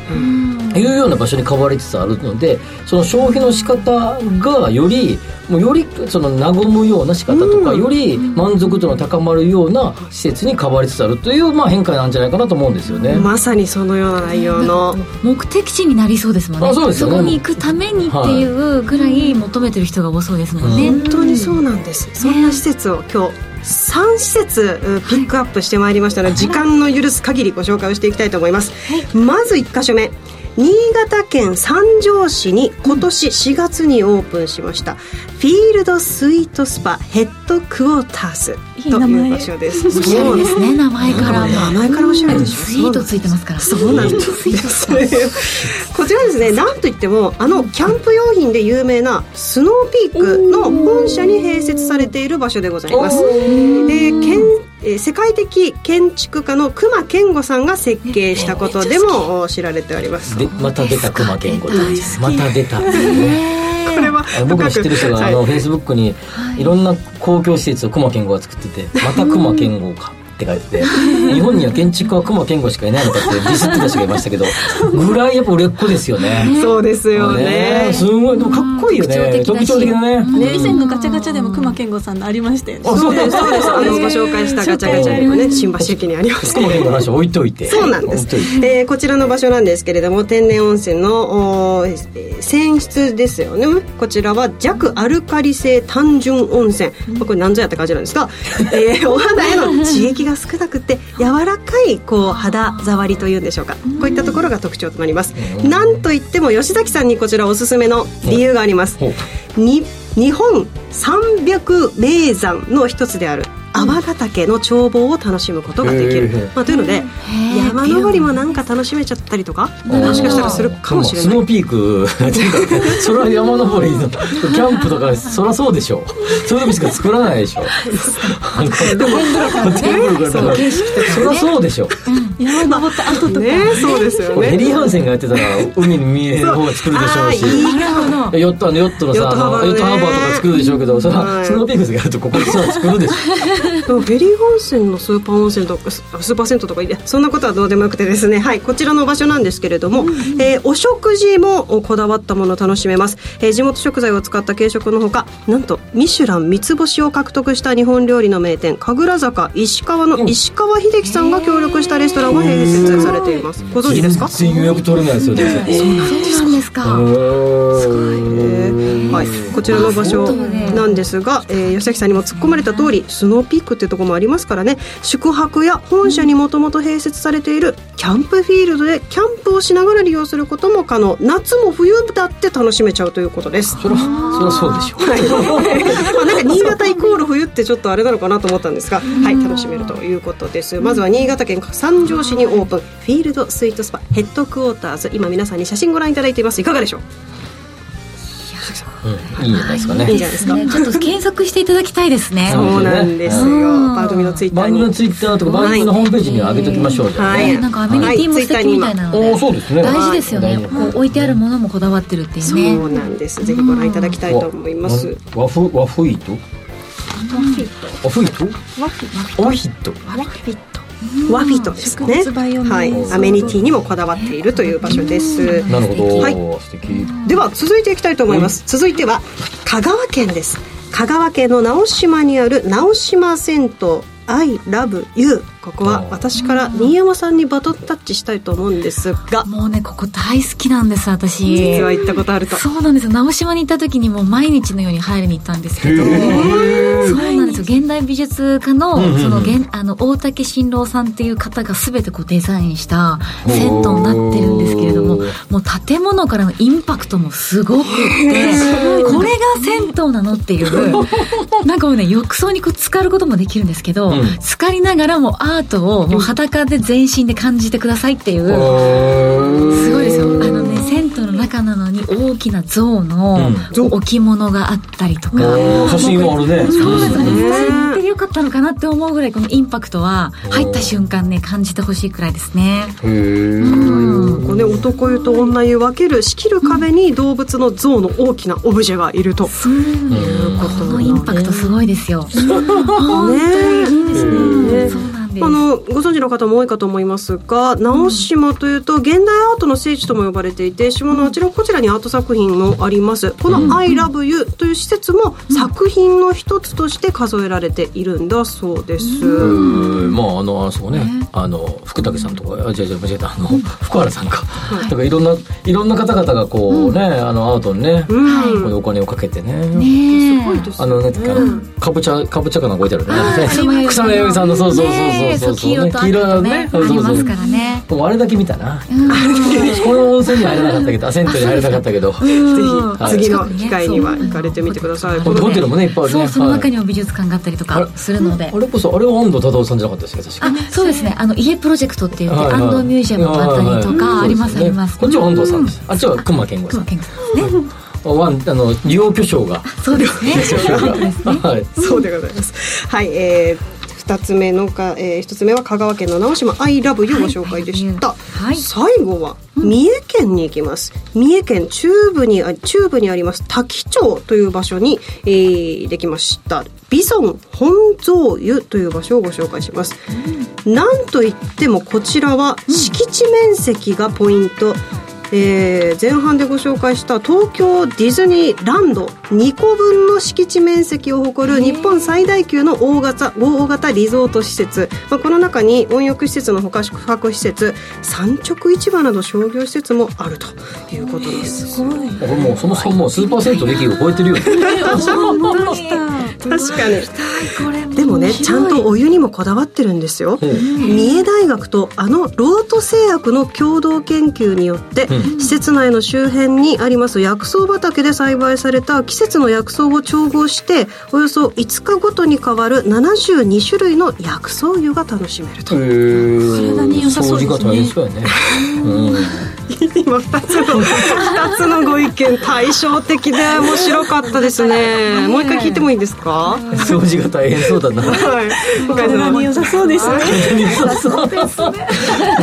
いうような場所に変わりつつあるのでその消費の仕方がよりもうよりその和むような仕方とか、より満足度の高まるような施設に変わりつつあるという、まあ、変化なんじゃないかなと思うんですよね。まさにそのような内容の。目的地になりそうですもんね。あそうですよね。こに行くためにっていうぐらい求めてる人が多そうですもんね、本当にそうなんです、そんな施設を今日3施設うピックアップしてまいりましたので、時間の許す限りご紹介をしていきたいと思います、まず1箇所目新潟県三条市に今年4月にオープンしました、フィールドスイートスパヘッドクォーターズという場所です。おしゃれですね名前から。も名前からおしゃれでしょスイートついてますから。そうなんです。こちらですねなんといってもあのキャンプ用品で有名なスノーピークの本社に併設されている場所でございます、えー。建えー世界的建築家の隈研吾さんが設計したことでもお知られております。でまた出た熊健吾また出たこれは僕の知ってる人が、はいあのフェイスブックにいろんな公共施設を熊健吾が作ってて「また熊健吾か」って書いてて日本には建築家は熊健吾しかいないのかってディスってた人がいましたけどぐらいやっぱ売れっ子ですよね。そうですよね。すごい。でもかっこいいよね。特徴的だね。ね。以前のガチャガチャでも熊健吾さんのありましたよねあそうですそうですあのご紹介したガチャガチャでもね新橋駅にあります。熊健吾の話置いといて。そうなんです。置いといて、えーこちらの場所なんですけれども天然温泉の泉質ですよね。こちらは弱アルカリ性単純温泉、まあこれ何ぞやって感じなんですが、えーお肌への刺激が少なくて柔らかいこう肌触りというんでしょうか。こういったところが特徴となります。なんといっても吉崎さんにこちらおすすめの理由があります。日本300名山の一つである天ヶ岳の眺望を楽しむことができる。まあ、というので山登りもなんか楽しめちゃったりとかもしかしたらするかもしれない。スノーピークっていうかそれは山登りのキャンプとかそりゃそうでしょそういう時しか作らないでしょ。テーブルか。らそりゃそうでしょ山登った後とか、ねそうですよこれヘリーねハンセンがやってたら海に見える方が作るでしょうし。あーいいなるほどヨットあのヨットのさヨットハーバーねヨットハーバーとか作るでしょうけどそれははいスノーピークスがやるとここでそう作るでしょでもフェリー温泉のスーパー温泉とかススーパー銭湯とかいやそんなことはどうでもよくてですね。はいこちらの場所なんですけれども、えーお食事もこだわったものを楽しめます、えー地元食材を使った軽食のほかなんとミシュラン三つ星を獲得した日本料理の名店神楽坂石川の石川秀樹さんが協力したレストランが併設されていますご存知ですか全然予約取れないですよねそうなんですかすごいはい、こちらの場所なんですが、えー、吉崎さんにも突っ込まれた通りスノーピークってとこもありますからね。宿泊や本社にもともと併設されているキャンプフィールドでキャンプをしながら利用することも可能。夏も冬だって楽しめちゃうということです。そりゃそりゃそうでしょ まあなんか新潟イコール冬ってちょっとあれなのかなと思ったんですが、はい、楽しめるということです。まずは新潟県三条市にオープン。フィールドスイートスパヘッドクォーターズ。今皆さんに写真ご覧いただいています。いかがでしょう？うん。いいんじゃないですかね。い。いんじゃないですかね。ちょっと検索していただきたいですね。そうなんですよ。うん。番組のツイッターに。番組のツイッターとか番組のホームページには上げときましょうはい。ねなんかアメニティも素敵みたいなので、そうですね。大事ですよね、はい。こう置いてあるものもこだわってるっていうそねうなんです。ぜひご覧いただきたいと思います。和風和風イート和風イートワフ和ヒットワフィットワフィトですね。はい。アメニティにもこだわっているという場所です。なるほど、はい。では続いていきたいと思います、続いては香川県です。香川県の直島にある直島銭湯 I love you ここは私から新山さんにバトンタッチしたいと思うんですが。もうねここ大好きなんです私。実は行ったことあると。そうなんですよ。直島に行った時にもう毎日のように入りに行ったんですけど。そうなんですよ。現代美術家のその現あの大竹新郎さんっていう方が全てこうデザインした銭湯になってるんですけれどももう建物からのインパクトもすごくってこれが銭湯なのっていう。なんかもうね浴槽にこう浸かることもできるんですけど、ん。浸かりながらもアートをもう裸で全身で感じてくださいっていう。すごいですよ。あのね銭湯の中なのに大きな象のうん。置物があったりとか、おー写真はあるね。そうですね伝えてよかったのかなって思うぐらいこのインパクトは入った瞬間ね感じてほしいくらいですね。へえこうね、男湯と女湯分ける仕切る壁に動物の象の大きなオブジェがいると。いうこことのインパクトすごいですよ。ねいいですね。そうなんあのご存知の方も多いかと思いますが直島というと現代アートの聖地とも呼ばれていて島のあちらこちらにアート作品もあります。この「ILOVEYOU」という施設も作品の一つとして数えられているんだそうです、うん。まああのあそうねあの福武さんとかあ違う違う間違えた。あの福原さんか。だからいろんないろんな方々がこうねあのアートにねこうん。こにお金をかけてね。ねえ。あのねかぼちゃかぼちゃかなんか置いてあるね。草間彌生さんのそうそうそうそうそう黄色と赤とね。ありますからね。あれだけ見たな。この温泉には入れなかったけどあ銭湯に入れなかったけど。ぜひ。次の機会には行かれてみてください、ホテルもねいっぱいある。ね。そうその中はいにも美術館があったりとかするのであれこそあれは安藤忠夫さんじゃなかったですか確かあそうですね。あの家プロジェクトっていはい安藤ミュージアムがあったりとかありますあります。こっちは安藤さんです。あっちは熊健吾さん。熊健吾さんですねワンあの利用巨匠が。そうですね。巨匠が。はい。そうでございます。はい、えー、2つ目のか、えー、1つ目は香川県の直島 I love you ご紹介でした。はい最後は三重県に行きます。三重県中部にあ中部にあります滝町という場所に、えー、できました。ビソン本蔵湯という場所をご紹介します。なんといってもこちらは敷地面積がポイント。えー前半でご紹介した東京ディズニーランド2個分の敷地面積を誇る日本最大級の大型大型リゾート施設、まあ、この中に温浴施設のほか宿泊施設産直市場など商業施設もあるということなんですこれもうそもそももうスーパー銭湯歴を超えてるよ。ね確かに。でもねちゃんとお湯にもこだわってるんですよ。三重大学とあのロート製薬の共同研究によって、施設内の周辺にあります薬草畑で栽培された季節の薬草を調合しておよそ5日ごとに変わる72種類の薬草湯が楽しめると、体に良さそうですね。掃除が大変そうやね。うん。今2つの2つのご意見対照的で面白かったですね。もう一回聞いてもいいですか？掃除が大変そうだな。はい。向井さん良さそうですね。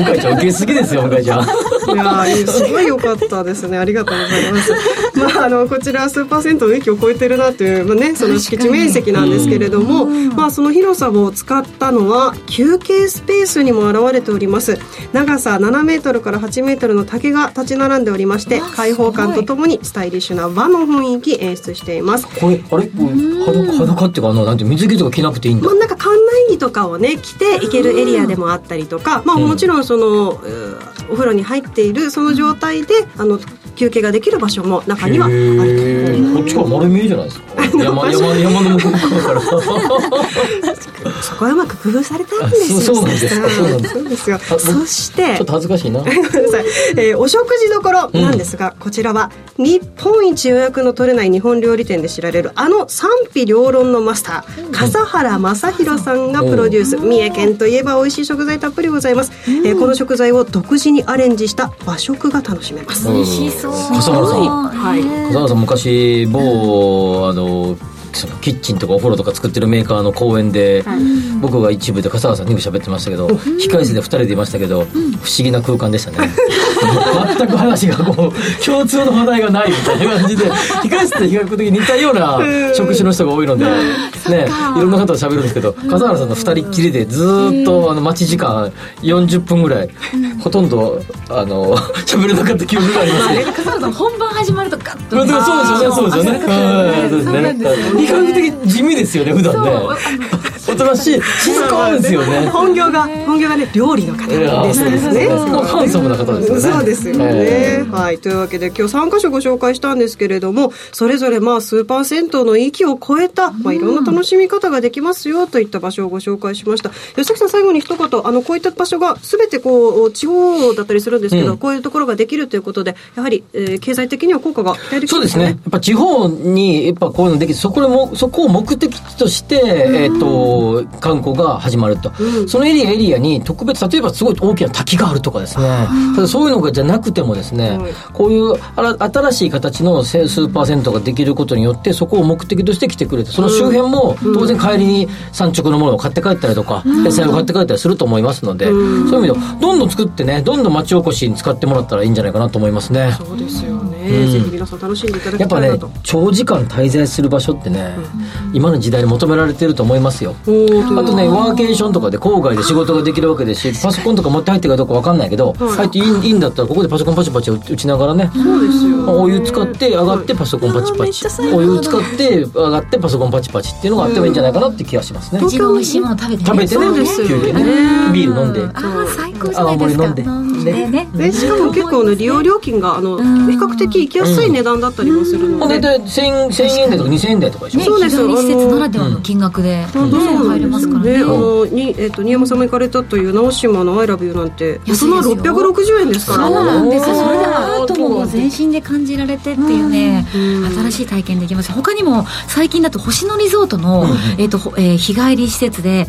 向井ちゃん受けすぎですよ向井ちゃんいやーすごい良かったですね。ありがとうございます。まああのこちらスーパー銭湯の域を超えてるなという、まあね、その敷地面積なんですけれども、まあ、その広さを使ったのは休憩スペースにも現れております。長さ7メートルから8メートルの竹が立ち並んでおりまして開放感とともにスタイリッシュな和の雰囲気演出しています。これあれ？これ裸裸っていうかあのなんて水着とか着なくていいんだ。まあ、なんか着とかをね着て行けるエリアでもあったりとか、まあ、もちろんその、お風呂に入っているその状態であの休憩ができる場所も中にはあるとこっちから丸見えじゃないですか。山山山の向こうから。そこはうまく工夫されたんですよあそうなんです。よ。そしてちょっと恥ずかしいな。ごめんなさい、えーお食事どころなんですが、こちらは日本一予約の取れない日本料理店で知られるあの賛否両論のマスター、笠原正宏さんがプロデュース、三重県といえば美味しい食材たっぷりございます、えーこの食材を独自にアレンジした和食が楽しめます、うん美味しそう。笠原さん。はい。笠原さん昔某あのそのキッチンとかお風呂とか作ってるメーカーの公演で、僕が一部で笠原さんにも喋ってましたけど、控室で2人でいましたけど、不思議な空間でしたね。全く話がこう共通の話題がないみたいな感じで控室って比較的似たような職種の人が多いので、ね、いろんな方と喋るんですけど笠原さんの2人っきりでずーっとあの待ち時間40分ぐらい、ほとんどあの喋れなかった記憶がありますね。笠原さん本番始まるとガッと。そうですよね、そうですよね。はいそうですね。比較的地味ですよね、普段ね。おとなしい、静かですよね。本業が本業がね料理の方ですですね。ハンサムな方ですよね。そうですよね、えはい。というわけで今日3箇所ご紹介したんですけれどもそれぞれまあスーパー銭湯の域を超えた、まあ、いろんな楽しみ方ができますよといった場所をご紹介しました。吉崎さん最後に一言あのこういった場所が全てこう地方だったりするんですけど、うん。こういうところができるということでやはり、えー経済的には効果が期待できそうですね。やっぱ地方に、やっぱこういうのできて、そこでも、そこを目的として、えっ、と、観光が始まると。そのエリアエリアに特別、例えばすごい大きな滝があるとかですね。ただそういうのがじゃなくてもですね、はい。こういう新しい形のせスーパー銭湯ができることによって、そこを目的として来てくれて、その周辺も当然帰りに産直のものを買って帰ったりとか、野菜を買って帰ったりすると思いますので、そういう意味では、どんどん作ってね、どんどん町おこしに使ってもらったらいいんじゃないかなと思いますね。そうですよね、うん。ぜひ皆さん楽しんでいただやっぱねきたいなと、長時間滞在する場所ってね、今の時代に求められてると思いますよ。あとね、ワーケーションとかで郊外で仕事ができるわけですし、パソコンとか持って入ってるかどうかわかんないけど、入っていいんだったら、ここでパソコンパチパチ打ちながらね、そうですよ。まあお湯使って上がってパソコンパチパチ。お湯使って上がってパソコンパチパチっていうのがあってもいいんじゃないかなって気がしますね。味の美味しいもの食べてね食べてね、そうですよね。休憩ね。ビール飲んで。ああ最高じゃないですか。飲んで。ね。でしかも結構ね利用料金があの比較的行きやすい値段だったりもするので、大体1000 1000円台とか2000円台とかでしょ。ねそうです。日帰り施設ならではの金額で、本当そう入れますからね。ねあのに、えっと新山さんも行かれたという直島の「アイラブユーなんて。大人安いですよ。660円ですから。そうなんですそれでアートも全身で感じられてっていうね、新しい体験できます。他にも最近だと星野リゾートの、えっとほえー日帰り施設で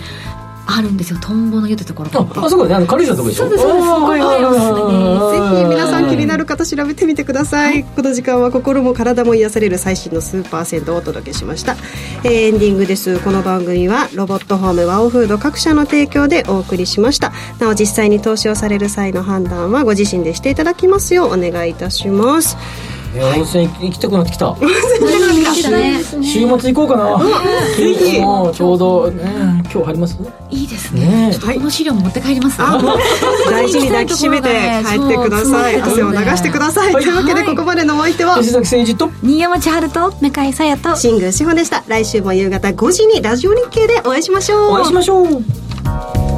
あるんですよ。トンボの湯ってところ。あ、あそこね、あの、軽井沢のとこでしょ？そうです。そうですあー。はいはいはいはいはいぜひ皆さん気になる方調べてみてください、この時間は心も体も癒される最新のスーパー銭湯をお届けしました、えーエンディングです。この番組はロボットホームワオフード各社の提供でお送りしました。なお実際に投資をされる際の判断はご自身でしていただきますようお願いいたしますい。や温泉行きたくなってきた。ね。週末行こうかな。ぜひもうちょうど、ね、今日入ります？いいですね。ねちょっとこの資料持って帰ります、大事に抱きしめて帰ってください。汗を流してください、というわけでここまでのお相手は？吉崎誠二と、新山千春と向井さやと。新宮志保でした。来週も夕方5時にラジオ日経でお会いしましょう。お会いしましょう。